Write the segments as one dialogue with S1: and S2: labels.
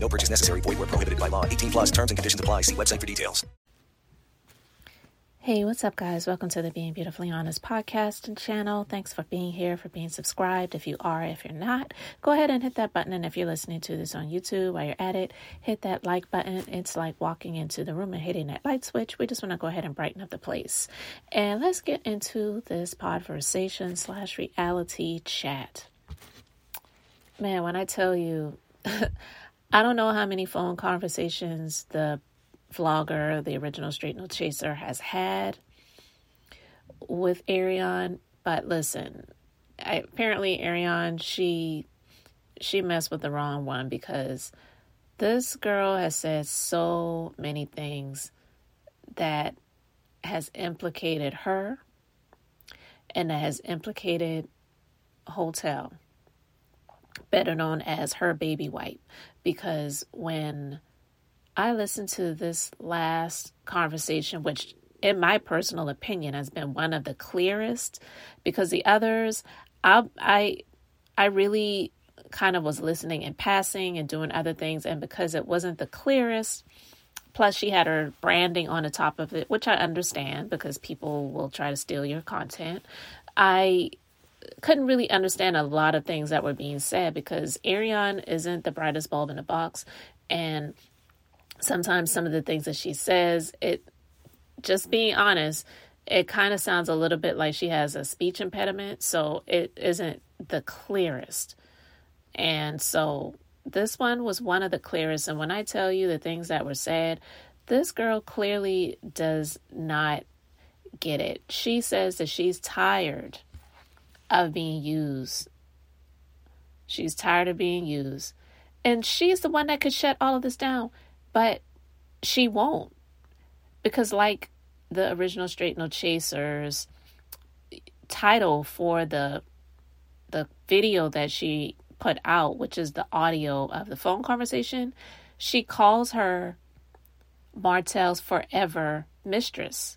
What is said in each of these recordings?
S1: No purchase necessary. Void where prohibited by law. 18 plus terms and conditions apply. See website for details.
S2: Hey, what's up, guys? Welcome to the Being Beautifully Honest podcast and channel. Thanks for being here, for being subscribed. If you are, if you're not, go ahead and hit that button. And if you're listening to this on YouTube while you're at it, hit that like button. It's like walking into the room and hitting that light switch. We just want to go ahead and brighten up the place. And let's get into this podversation slash reality chat. Man, when I tell you, I don't know how many phone conversations the vlogger, the original Straight No Chaser, has had with Arionne, but listen, I, apparently Arionne she she messed with the wrong one because this girl has said so many things that has implicated her and that has implicated Hotel better known as her baby wipe. Because when I listened to this last conversation, which in my personal opinion has been one of the clearest because the others I I I really kind of was listening and passing and doing other things. And because it wasn't the clearest plus she had her branding on the top of it which I understand because people will try to steal your content I couldn't really understand a lot of things that were being said because Arionne isn't the brightest bulb in the box. And sometimes some of the things that she says it just being honest it kind of sounds a little bit like she has a speech impediment. So it isn't the clearest. And so this one was one of the clearest. And when i tell you the things that were said this girl clearly does not get it. She says that she's tired of being used she's tired of being used and she's the one that could shut all of this down but she won't. Because, like the original Straight No Chasers title for the the video that she put out, which is the audio of the phone conversation, she calls her Martell's forever mistress.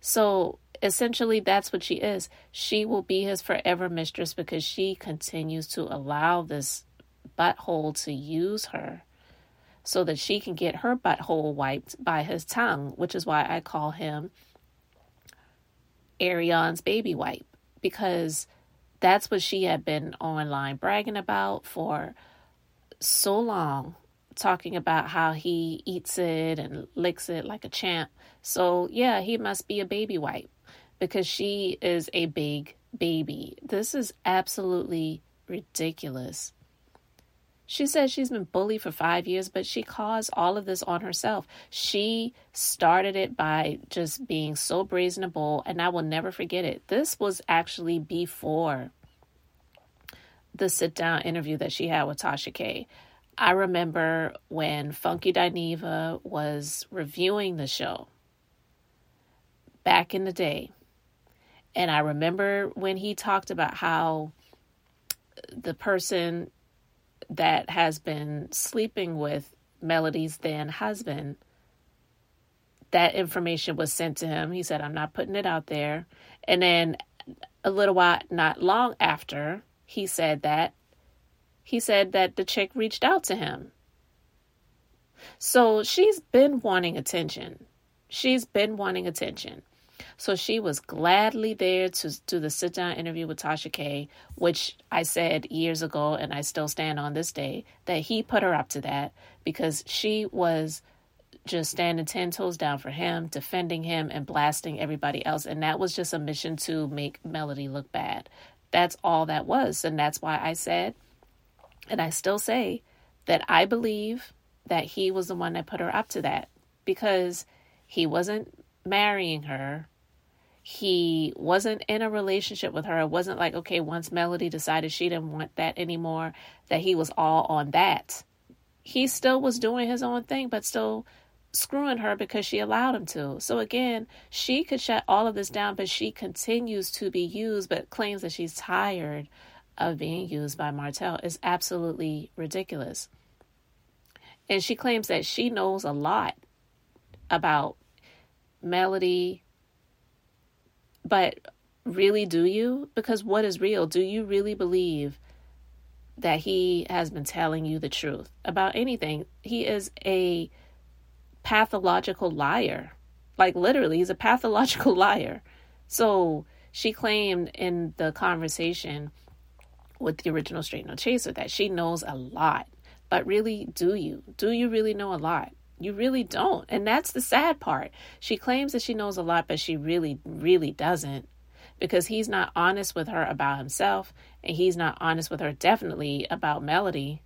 S2: So essentially, that's what she is. She will be his forever mistress because she continues to allow this butthole to use her so that she can get her butthole wiped by his tongue, which is why I call him Arionne's baby wipe, because that's what she had been online bragging about for so long, talking about how he eats it and licks it like a champ. So, yeah, he must be a baby wipe because she is a big baby. This is absolutely ridiculous. She says she's been bullied for five years, but she caused all of this on herself. She started it by just being so brazen and bold, and I will never forget it. This was actually before the sit down interview that she had with Tasha K. I remember when Funky Dineva was reviewing the show back in the day. And I remember when he talked about how the person that has been sleeping with Melody's then husband, that information was sent to him. He said, I'm not putting it out there. And then a little while, not long after he said that, he said that the chick reached out to him. So she's been wanting attention. She's been wanting attention. So she was gladly there to do the sit down interview with Tasha K, which I said years ago, and I still stand on this day, that he put her up to that because she was just standing 10 toes down for him, defending him, and blasting everybody else. And that was just a mission to make Melody look bad. That's all that was. And that's why I said, and I still say, that I believe that he was the one that put her up to that because he wasn't marrying her he wasn't in a relationship with her. It wasn't like, okay, once Melody decided she didn't want that anymore, that he was all on that. He still was doing his own thing, but still screwing her because she allowed him to. So again, she could shut all of this down, but she continues to be used, but claims that she's tired of being used by Martell is absolutely ridiculous. And she claims that she knows a lot about Melody, but really do you? Because what is real? Do you really believe that he has been telling you the truth about anything? He is a pathological liar. Like literally, he's a pathological liar. So she claimed in the conversation with the original Straight No Chaser that she knows a lot. But really, do you? Do you really know a lot? You really don't. And that's the sad part. She claims that she knows a lot, but she really, really doesn't because he's not honest with her about himself and he's not honest with her definitely about Melody.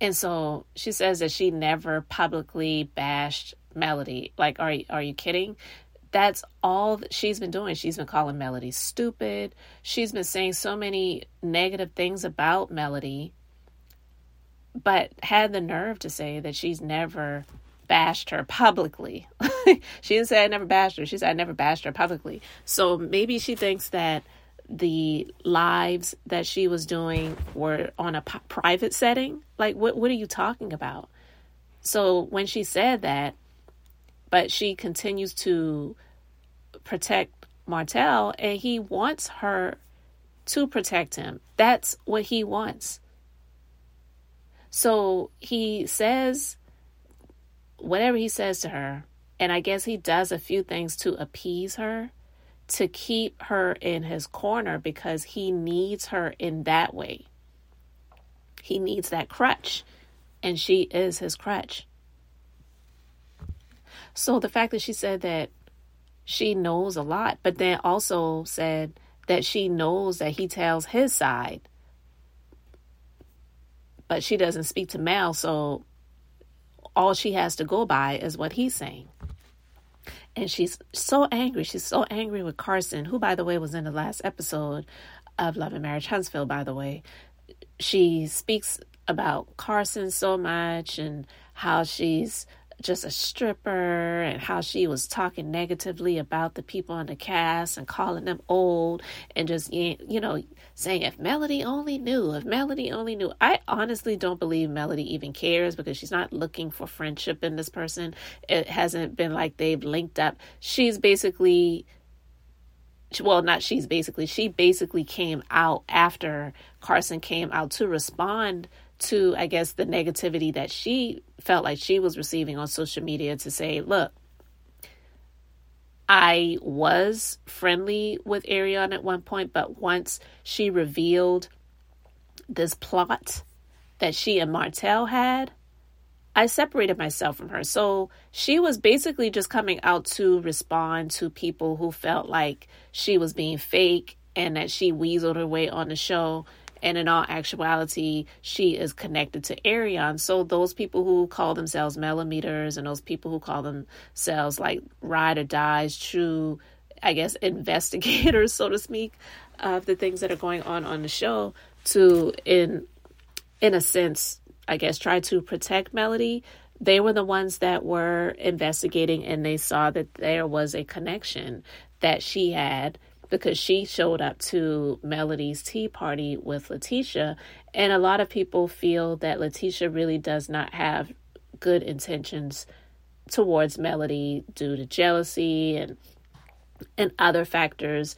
S2: And so she says that she never publicly bashed Melody. Like, are are you kidding? That's all that she's been doing. She's been calling Melody stupid. She's been saying so many negative things about Melody, but had the nerve to say that she's never bashed her publicly. she didn't say I never bashed her. She said I never bashed her publicly. So maybe she thinks that the lives that she was doing were on a p- private setting. Like, what, what are you talking about? So when she said that, but she continues to protect Martell and he wants her to protect him. That's what he wants. So he says whatever he says to her, and I guess he does a few things to appease her to keep her in his corner because he needs her in that way. He needs that crutch, and she is his crutch. So the fact that she said that she knows a lot, but then also said that she knows that he tells his side, but she doesn't speak to Mal, so all she has to go by is what he's saying. And she's so angry. She's so angry with Carson, who, by the way, was in the last episode of Love and Marriage Huntsville, by the way. She speaks about Carson so much and how she's just a stripper and how she was talking negatively about the people on the cast and calling them old and just you know saying if Melody only knew if Melody only knew. I honestly don't believe Melody even cares because she's not looking for friendship in this person. It hasn't been like they've linked up. She's basically well not she's basically she basically came out after Carson came out to respond to, I guess, the negativity that she felt like she was receiving on social media to say, look, I was friendly with Arionne at one point, but once she revealed this plot that she and Martell had, I separated myself from her. So she was basically just coming out to respond to people who felt like she was being fake and that she weaseled her way on the show and in all actuality, she is connected to Arionne. So those people who call themselves millimeters and those people who call themselves like ride or dies, true, I guess, investigators, so to speak, of the things that are going on on the show, to in in a sense, I guess, try to protect Melody. They were the ones that were investigating, and they saw that there was a connection that she had because she showed up to Melody's tea party with LaTisha. And a lot of people feel that LaTisha really does not have good intentions towards Melody due to jealousy and and other factors.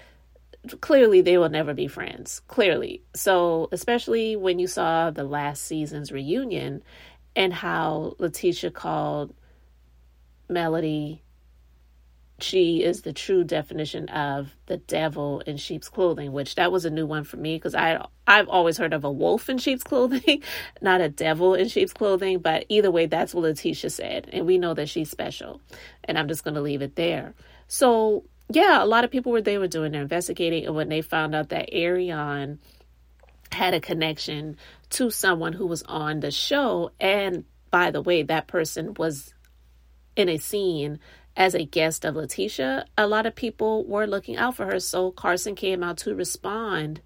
S2: Clearly, they will never be friends. Clearly. So, especially when you saw the last season's reunion and how LaTisha called Melody she is the true definition of the devil in sheep's clothing, which that was a new one for me because I I've always heard of a wolf in sheep's clothing, not a devil in sheep's clothing. But either way, that's what LaTisha said, and we know that she's special. And I'm just going to leave it there. So yeah, a lot of people were they were doing their investigating, and when they found out that Arionne had a connection to someone who was on the show, and by the way, that person was in a scene as a guest of LaTisha, a lot of people were looking out for her. So Carson came out to respond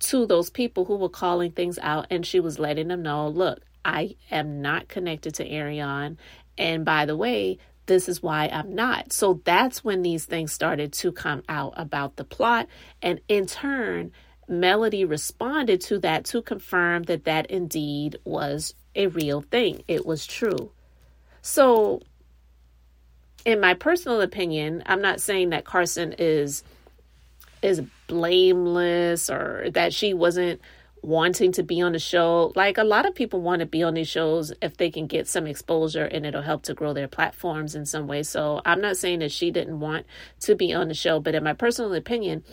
S2: to those people who were calling things out and she was letting them know look, I am not connected to Arionne. And by the way, this is why I'm not. So that's when these things started to come out about the plot. And in turn, Melody responded to that to confirm that that indeed was a real thing. It was true. So, in my personal opinion, I'm not saying that Carson is is blameless or that she wasn't wanting to be on the show. Like a lot of people want to be on these shows if they can get some exposure and it'll help to grow their platforms in some way. So I'm not saying that she didn't want to be on the show, but in my personal opinion,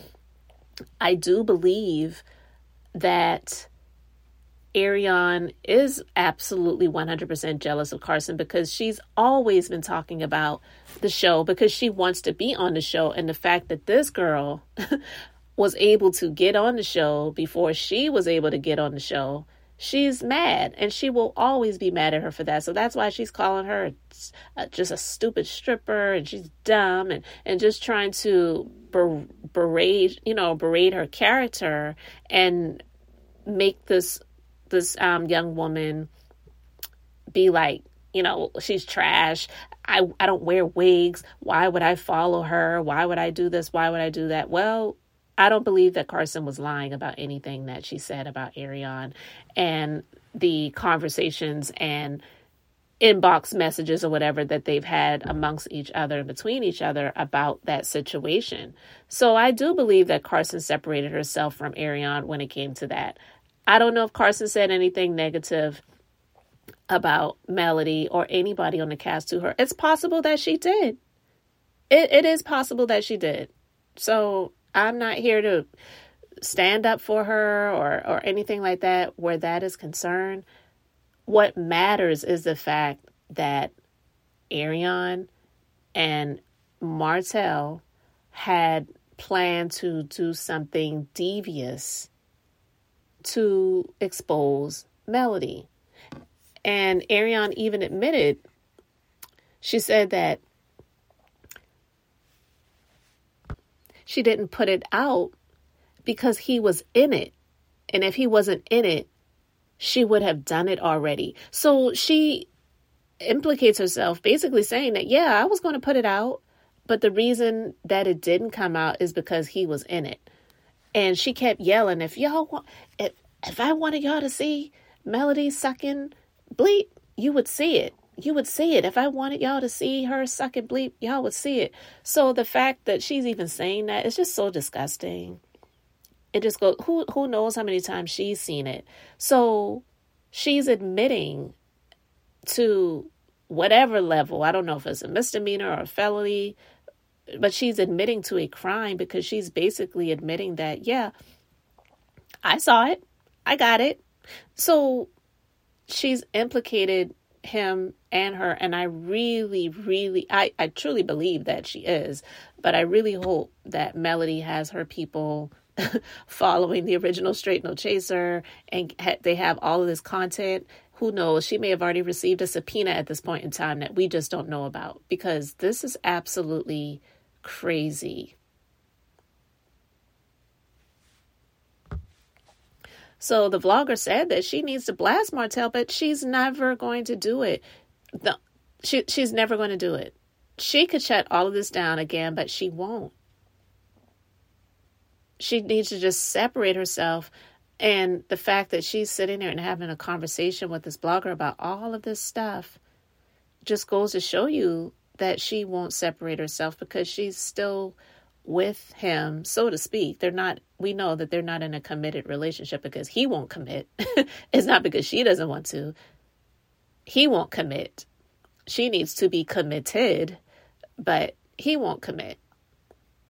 S2: I do believe that Arionne is absolutely 100% jealous of Carson because she's always been talking about the show because she wants to be on the show. And the fact that this girl was able to get on the show before she was able to get on the show, she's mad and she will always be mad at her for that. So that's why she's calling her just a stupid stripper and she's dumb and, and just trying to ber- berate, you know, berate her character and make this this um, young woman be like, you know, she's trash. I I don't wear wigs. Why would I follow her? Why would I do this? Why would I do that? Well, I don't believe that Carson was lying about anything that she said about Arionne and the conversations and inbox messages or whatever that they've had amongst each other and between each other about that situation. So I do believe that Carson separated herself from Arionne when it came to that. I don't know if Carson said anything negative about Melody or anybody on the cast to her. It's possible that she did. It it is possible that she did. So I'm not here to stand up for her or or anything like that where that is concerned. What matters is the fact that Arionne and Martell had planned to do something devious to expose Melody. And Arionne even admitted, she said that she didn't put it out because he was in it. And if he wasn't in it, she would have done it already. So she implicates herself basically saying that, yeah, I was going to put it out, but the reason that it didn't come out is because he was in it. And she kept yelling, if y'all want, if, if I wanted y'all to see Melody sucking bleep, you would see it you would see it. If I wanted y'all to see her sucking bleep, y'all would see it. So the fact that she's even saying that is just so disgusting. It just goes who who knows how many times she's seen it. So she's admitting to whatever level. I don't know if it's a misdemeanor or a felony, but she's admitting to a crime because she's basically admitting that, yeah, I saw it. I got it. So she's implicated him and her and i really really i i truly believe that she is but i really hope that melody has her people following the original straight no chaser and ha- they have all of this content who knows she may have already received a subpoena at this point in time that we just don't know about because this is absolutely crazy So the vlogger said that she needs to blast Martell, but she's never going to do it. The, she, she's never going to do it. She could shut all of this down again, but she won't. She needs to just separate herself. And the fact that she's sitting there and having a conversation with this blogger about all of this stuff just goes to show you that she won't separate herself because she's still with him, so to speak. They're not, we know that they're not in a committed relationship because he won't commit. it's not because she doesn't want to. He won't commit. She needs to be committed, but he won't commit.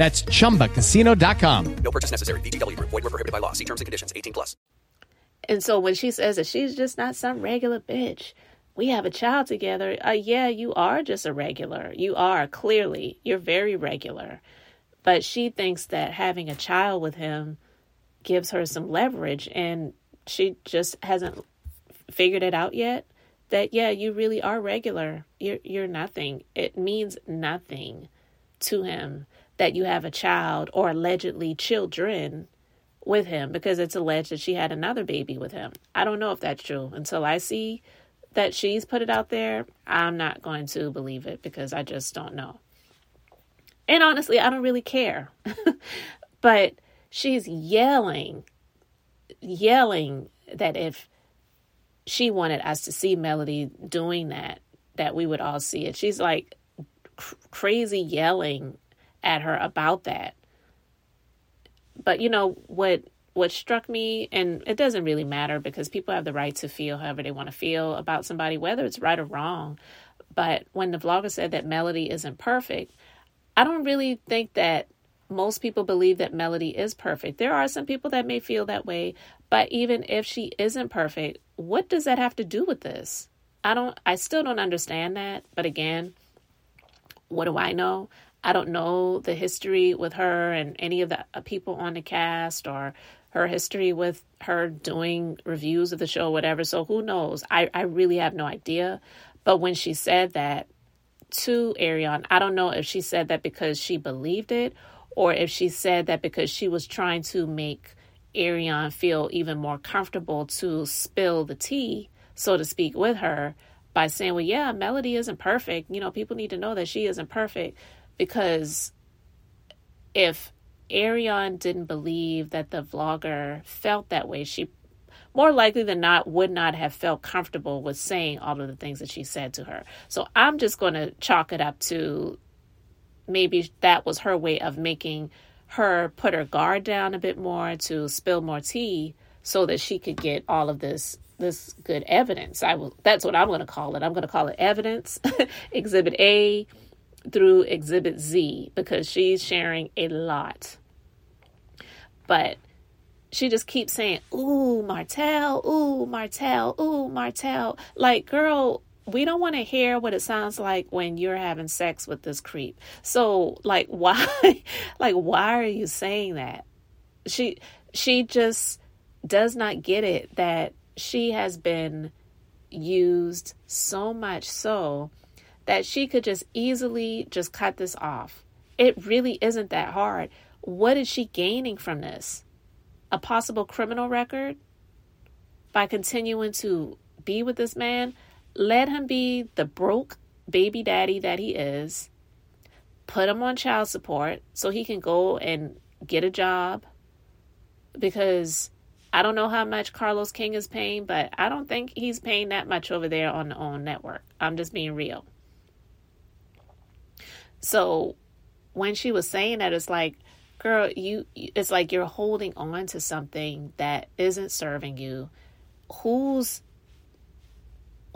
S3: That's ChumbaCasino.com.
S1: No purchase necessary. VGW Group. Void were prohibited by law. See terms and conditions. 18 plus.
S2: And so when she says that she's just not some regular bitch, we have a child together. Uh, yeah, you are just a regular. You are clearly. You're very regular. But she thinks that having a child with him gives her some leverage, and she just hasn't figured it out yet. That yeah, you really are regular. You're you're nothing. It means nothing to him that you have a child or allegedly children with him because it's alleged that she had another baby with him. I don't know if that's true until I see that she's put it out there. I'm not going to believe it because I just don't know. And honestly, I don't really care. but she's yelling, yelling that if she wanted us to see Melody doing that, that we would all see it. She's like cr- crazy yelling at her about that. But you know what what struck me and it doesn't really matter because people have the right to feel however they want to feel about somebody whether it's right or wrong. But when the vlogger said that Melody isn't perfect, I don't really think that most people believe that Melody is perfect. There are some people that may feel that way, but even if she isn't perfect, what does that have to do with this? I don't I still don't understand that, but again, what do I know? I don't know the history with her and any of the uh, people on the cast or her history with her doing reviews of the show, whatever. So who knows? I, I really have no idea. But when she said that to Arionne, I don't know if she said that because she believed it or if she said that because she was trying to make Arionne feel even more comfortable to spill the tea, so to speak, with her by saying, Well, yeah, Melody isn't perfect. You know, people need to know that she isn't perfect because if Arionne didn't believe that the vlogger felt that way, she more likely than not would not have felt comfortable with saying all of the things that she said to her. So I'm just going to chalk it up to maybe that was her way of making her put her guard down a bit more to spill more tea so that she could get all of this this good evidence. I will that's what I'm going to call it. I'm going to call it evidence exhibit A through exhibit Z because she's sharing a lot. But she just keeps saying, Ooh, Martell, ooh, Martell, ooh, Martell. Like, girl, we don't want to hear what it sounds like when you're having sex with this creep. So, like, why, like, why are you saying that? She, she just does not get it that she has been used so much so that she could just easily just cut this off. It really isn't that hard. What is she gaining from this? A possible criminal record? By continuing to be with this man? Let him be the broke baby daddy that he is. Put him on child support so he can go and get a job. Because I don't know how much Carlos King is paying, but I don't think he's paying that much over there on the OWN network. I'm just being real. So when she was saying that, it's like, girl, you it's like you're holding on to something that isn't serving you. Who's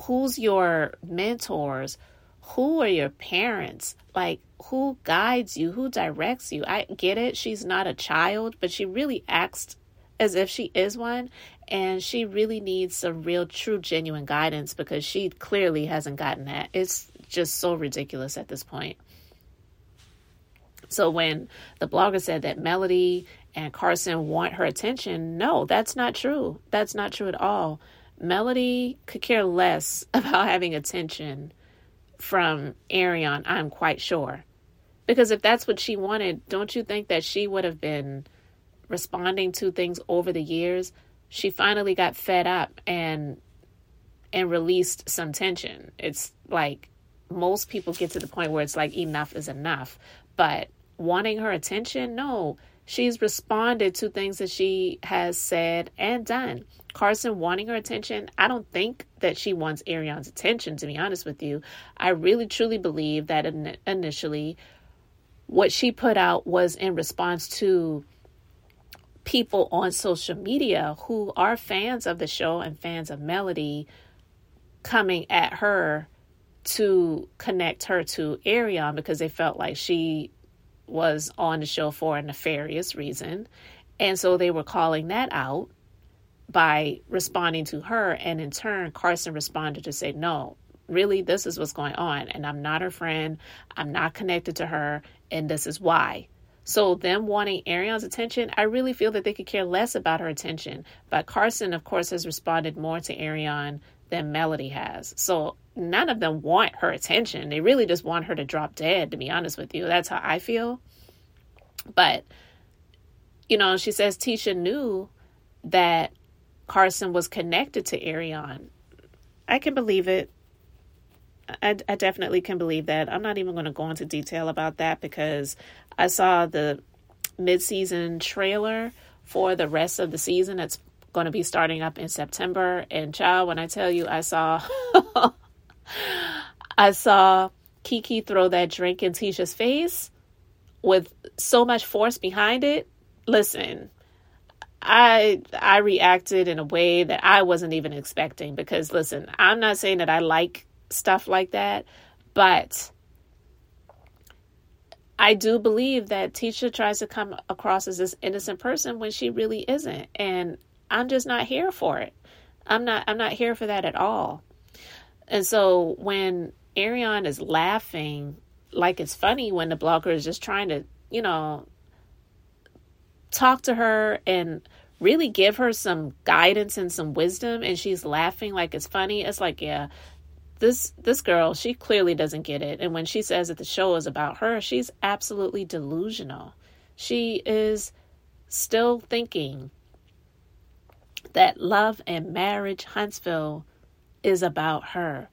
S2: who's your mentors? Who are your parents? Like who guides you? Who directs you? I get it. She's not a child, but she really acts as if she is one and she really needs some real true genuine guidance because she clearly hasn't gotten that. It's just so ridiculous at this point. So when the blogger said that Melody and Carson want her attention, no, that's not true. That's not true at all. Melody could care less about having attention from Arionne, I'm quite sure. Because if that's what she wanted, don't you think that she would have been responding to things over the years? She finally got fed up and and released some tension. It's like most people get to the point where it's like enough is enough. But wanting her attention, no, she's responded to things that she has said and done. Carson wanting her attention, I don't think that she wants Arionne's attention, to be honest with you. I really truly believe that in- initially what she put out was in response to people on social media who are fans of the show and fans of Melody coming at her to connect her to Arionne because they felt like she was on the show for a nefarious reason. And so they were calling that out. by responding to her. And in turn, Carson responded to say, No, really, this is what's going on. And I'm not her friend. I'm not connected to her. And this is why. So, them wanting Arionne's attention, I really feel that they could care less about her attention. But Carson, of course, has responded more to Arionne than Melody has. So, none of them want her attention. They really just want her to drop dead, to be honest with you. That's how I feel. But, you know, she says Tisha knew that Carson was connected to Arionne. I can believe it. I, I definitely can believe that. I'm not even going to go into detail about that because I saw the mid-season trailer for the rest of the season. It's going to be starting up in September. And child, when I tell you, I saw, I saw Kiki throw that drink in Tisha's face with so much force behind it. Listen, I I reacted in a way that I wasn't even expecting because listen, I'm not saying that I like stuff like that, but I do believe that Tisha tries to come across as this innocent person when she really isn't, and I'm just not here for it. I'm not I'm not here for that at all. And so when Arionne is laughing like it's funny when the blogger is just trying to, you know, talk to her and really give her some guidance and some wisdom and she's laughing like it's funny it's like yeah this this girl she clearly doesn't get it. And when she says that the show is about her she's absolutely delusional. She is still thinking that love and marriage huntsville is about her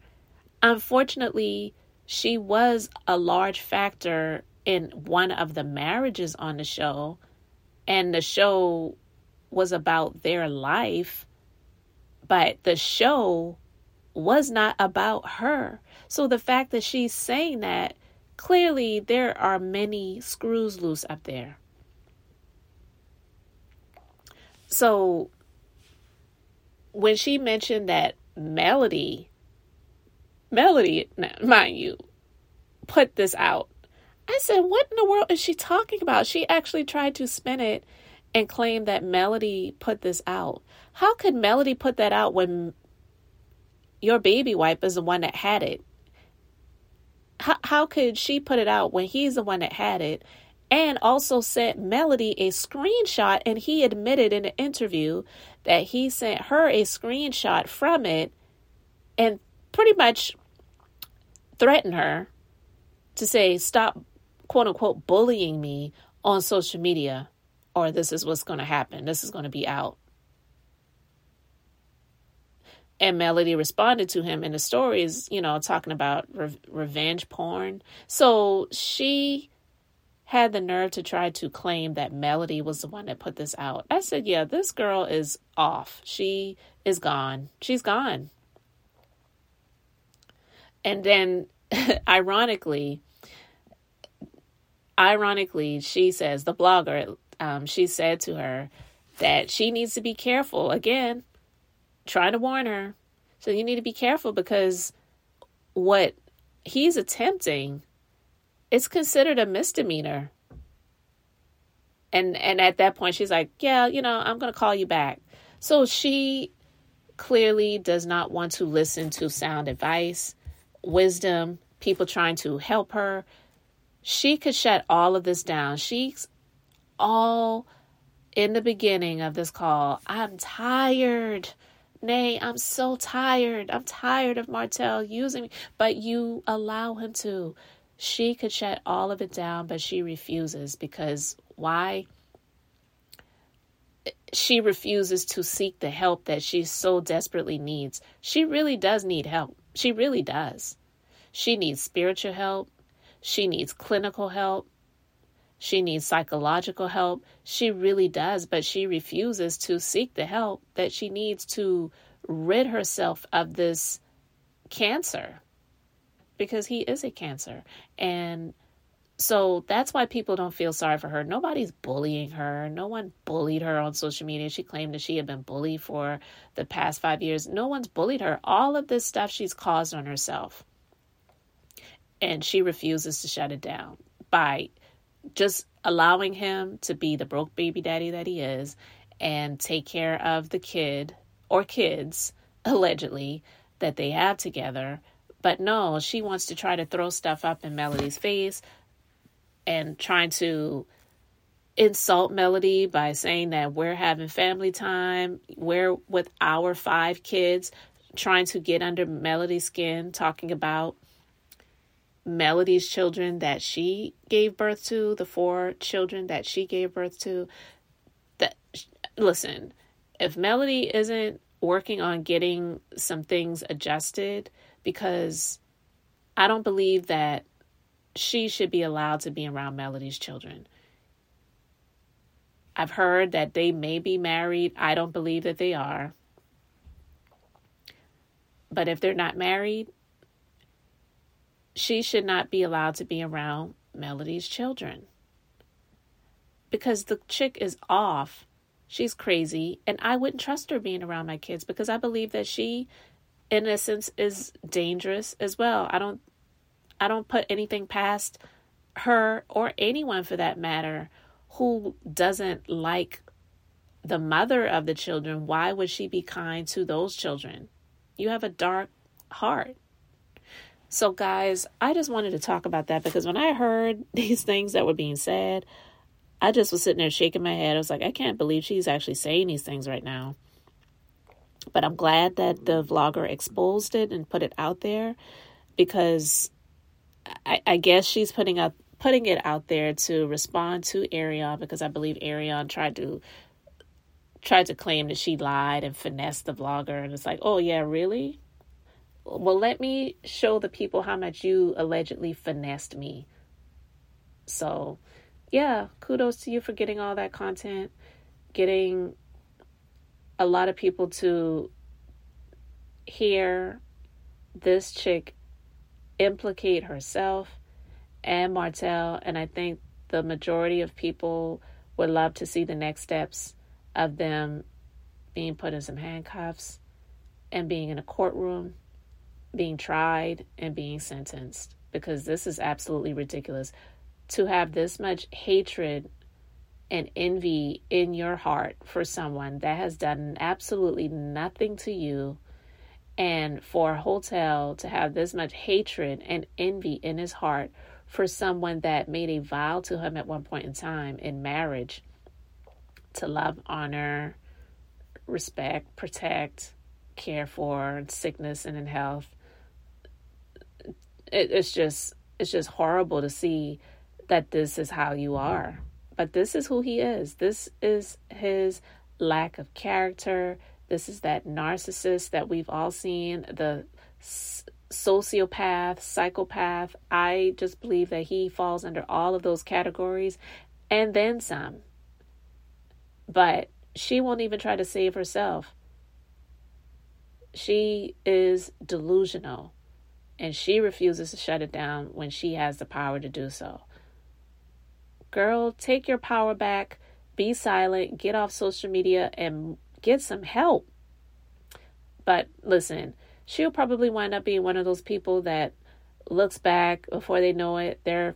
S2: unfortunately she was a large factor in one of the marriages on the show and the show was about their life, but the show was not about her. So the fact that she's saying that, clearly there are many screws loose up there. So when she mentioned that Melody, Melody, mind you, put this out I said, What in the world is she talking about? She actually tried to spin it and claim that Melody put this out. How could Melody put that out when your baby wipe is the one that had it? How, how could she put it out when he's the one that had it? And also sent Melody a screenshot, and he admitted in an interview that he sent her a screenshot from it and pretty much threatened her to say, Stop quote unquote bullying me on social media or this is what's going to happen. This is going to be out. And Melody responded to him in the stories, you know, talking about re- revenge porn. So she had the nerve to try to claim that Melody was the one that put this out. I said, yeah, this girl is off. She is gone. She's gone. And then, ironically, ironically, she says, the blogger, um, she said to her that she needs to be careful. Again, trying to warn her. So you need to be careful because what he's attempting it's considered a misdemeanor. And and at that point she's like, "Yeah, you know, I'm going to call you back." So she clearly does not want to listen to sound advice, wisdom, people trying to help her she could shut all of this down. She's all in the beginning of this call. I'm tired. Nay, I'm so tired. I'm tired of Martell using me. But you allow him to. She could shut all of it down, but she refuses because why? She refuses to seek the help that she so desperately needs. She really does need help. She really does. She needs spiritual help. She needs clinical help. She needs psychological help. She really does, but she refuses to seek the help that she needs to rid herself of this cancer because he is a cancer. And so that's why people don't feel sorry for her. Nobody's bullying her. No one bullied her on social media. She claimed that she had been bullied for the past five years. No one's bullied her. All of this stuff she's caused on herself and she refuses to shut it down by just allowing him to be the broke baby daddy that he is and take care of the kid or kids, allegedly, that they have together. But no, she wants to try to throw stuff up in Melody's face and trying to insult Melody by saying that we're having family time, we're with our five kids, trying to get under Melody's skin, talking about Melody's children that she gave birth to, the four children that she gave birth to. That listen, if Melody isn't working on getting some things adjusted because I don't believe that she should be allowed to be around Melody's children. I've heard that they may be married. I don't believe that they are. But if they're not married, she should not be allowed to be around Melody's children. Because the chick is off. She's crazy. And I wouldn't trust her being around my kids because I believe that she, in a sense, is dangerous as well. I don't I don't put anything past her or anyone for that matter who doesn't like the mother of the children. Why would she be kind to those children? You have a dark heart. So, guys, I just wanted to talk about that because when I heard these things that were being said, I just was sitting there shaking my head. I was like, I can't believe she's actually saying these things right now. But I'm glad that the vlogger exposed it and put it out there because I, I guess she's putting up putting it out there to respond to Arionne because I believe Arionne tried to tried to claim that she lied and finessed the vlogger and it's like, "Oh yeah, really?" Well, let me show the people how much you allegedly finessed me. So, yeah, kudos to you for getting all that content, getting a lot of people to hear this chick implicate herself and Martell. And I think the majority of people would love to see the next steps of them being put in some handcuffs and being in a courtroom, being tried, and being sentenced. Because this is absolutely ridiculous. To have this much hatred and envy in your heart for someone that has done absolutely nothing to you and for a hotel to have this much hatred and envy in his heart for someone that made a vow to him at one point in time in marriage to love, honor, respect, protect, care for sickness and in health. It, it's just it's just horrible to see that this is how you are. But this is who he is. This is his lack of character. This is that narcissist that we've all seen, the sociopath, psychopath. I just believe that he falls under all of those categories and then some. But she won't even try to save herself. She is delusional and she refuses to shut it down when she has the power to do so. Girl, take your power back, be silent, get off social media, and get some help. But listen, she'll probably wind up being one of those people that looks back before they know it. They're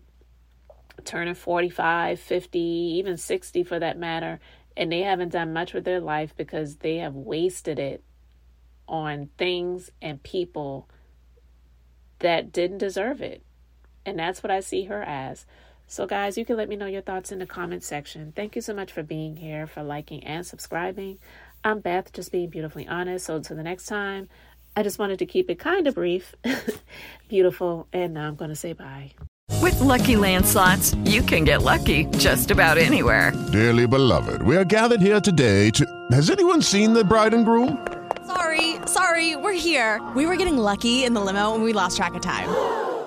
S2: turning 45, 50, even 60 for that matter, and they haven't done much with their life because they have wasted it on things and people that didn't deserve it. And that's what I see her as. So, guys, you can let me know your thoughts in the comment section. Thank you so much for being here, for liking and subscribing. I'm Beth, just being beautifully honest. So, until the next time, I just wanted to keep it kind of brief, beautiful, and now I'm going to say bye.
S4: With lucky landslots, you can get lucky just about anywhere.
S5: Dearly beloved, we are gathered here today to. Has anyone seen the bride and groom?
S6: Sorry, sorry, we're here. We were getting lucky in the limo and we lost track of time.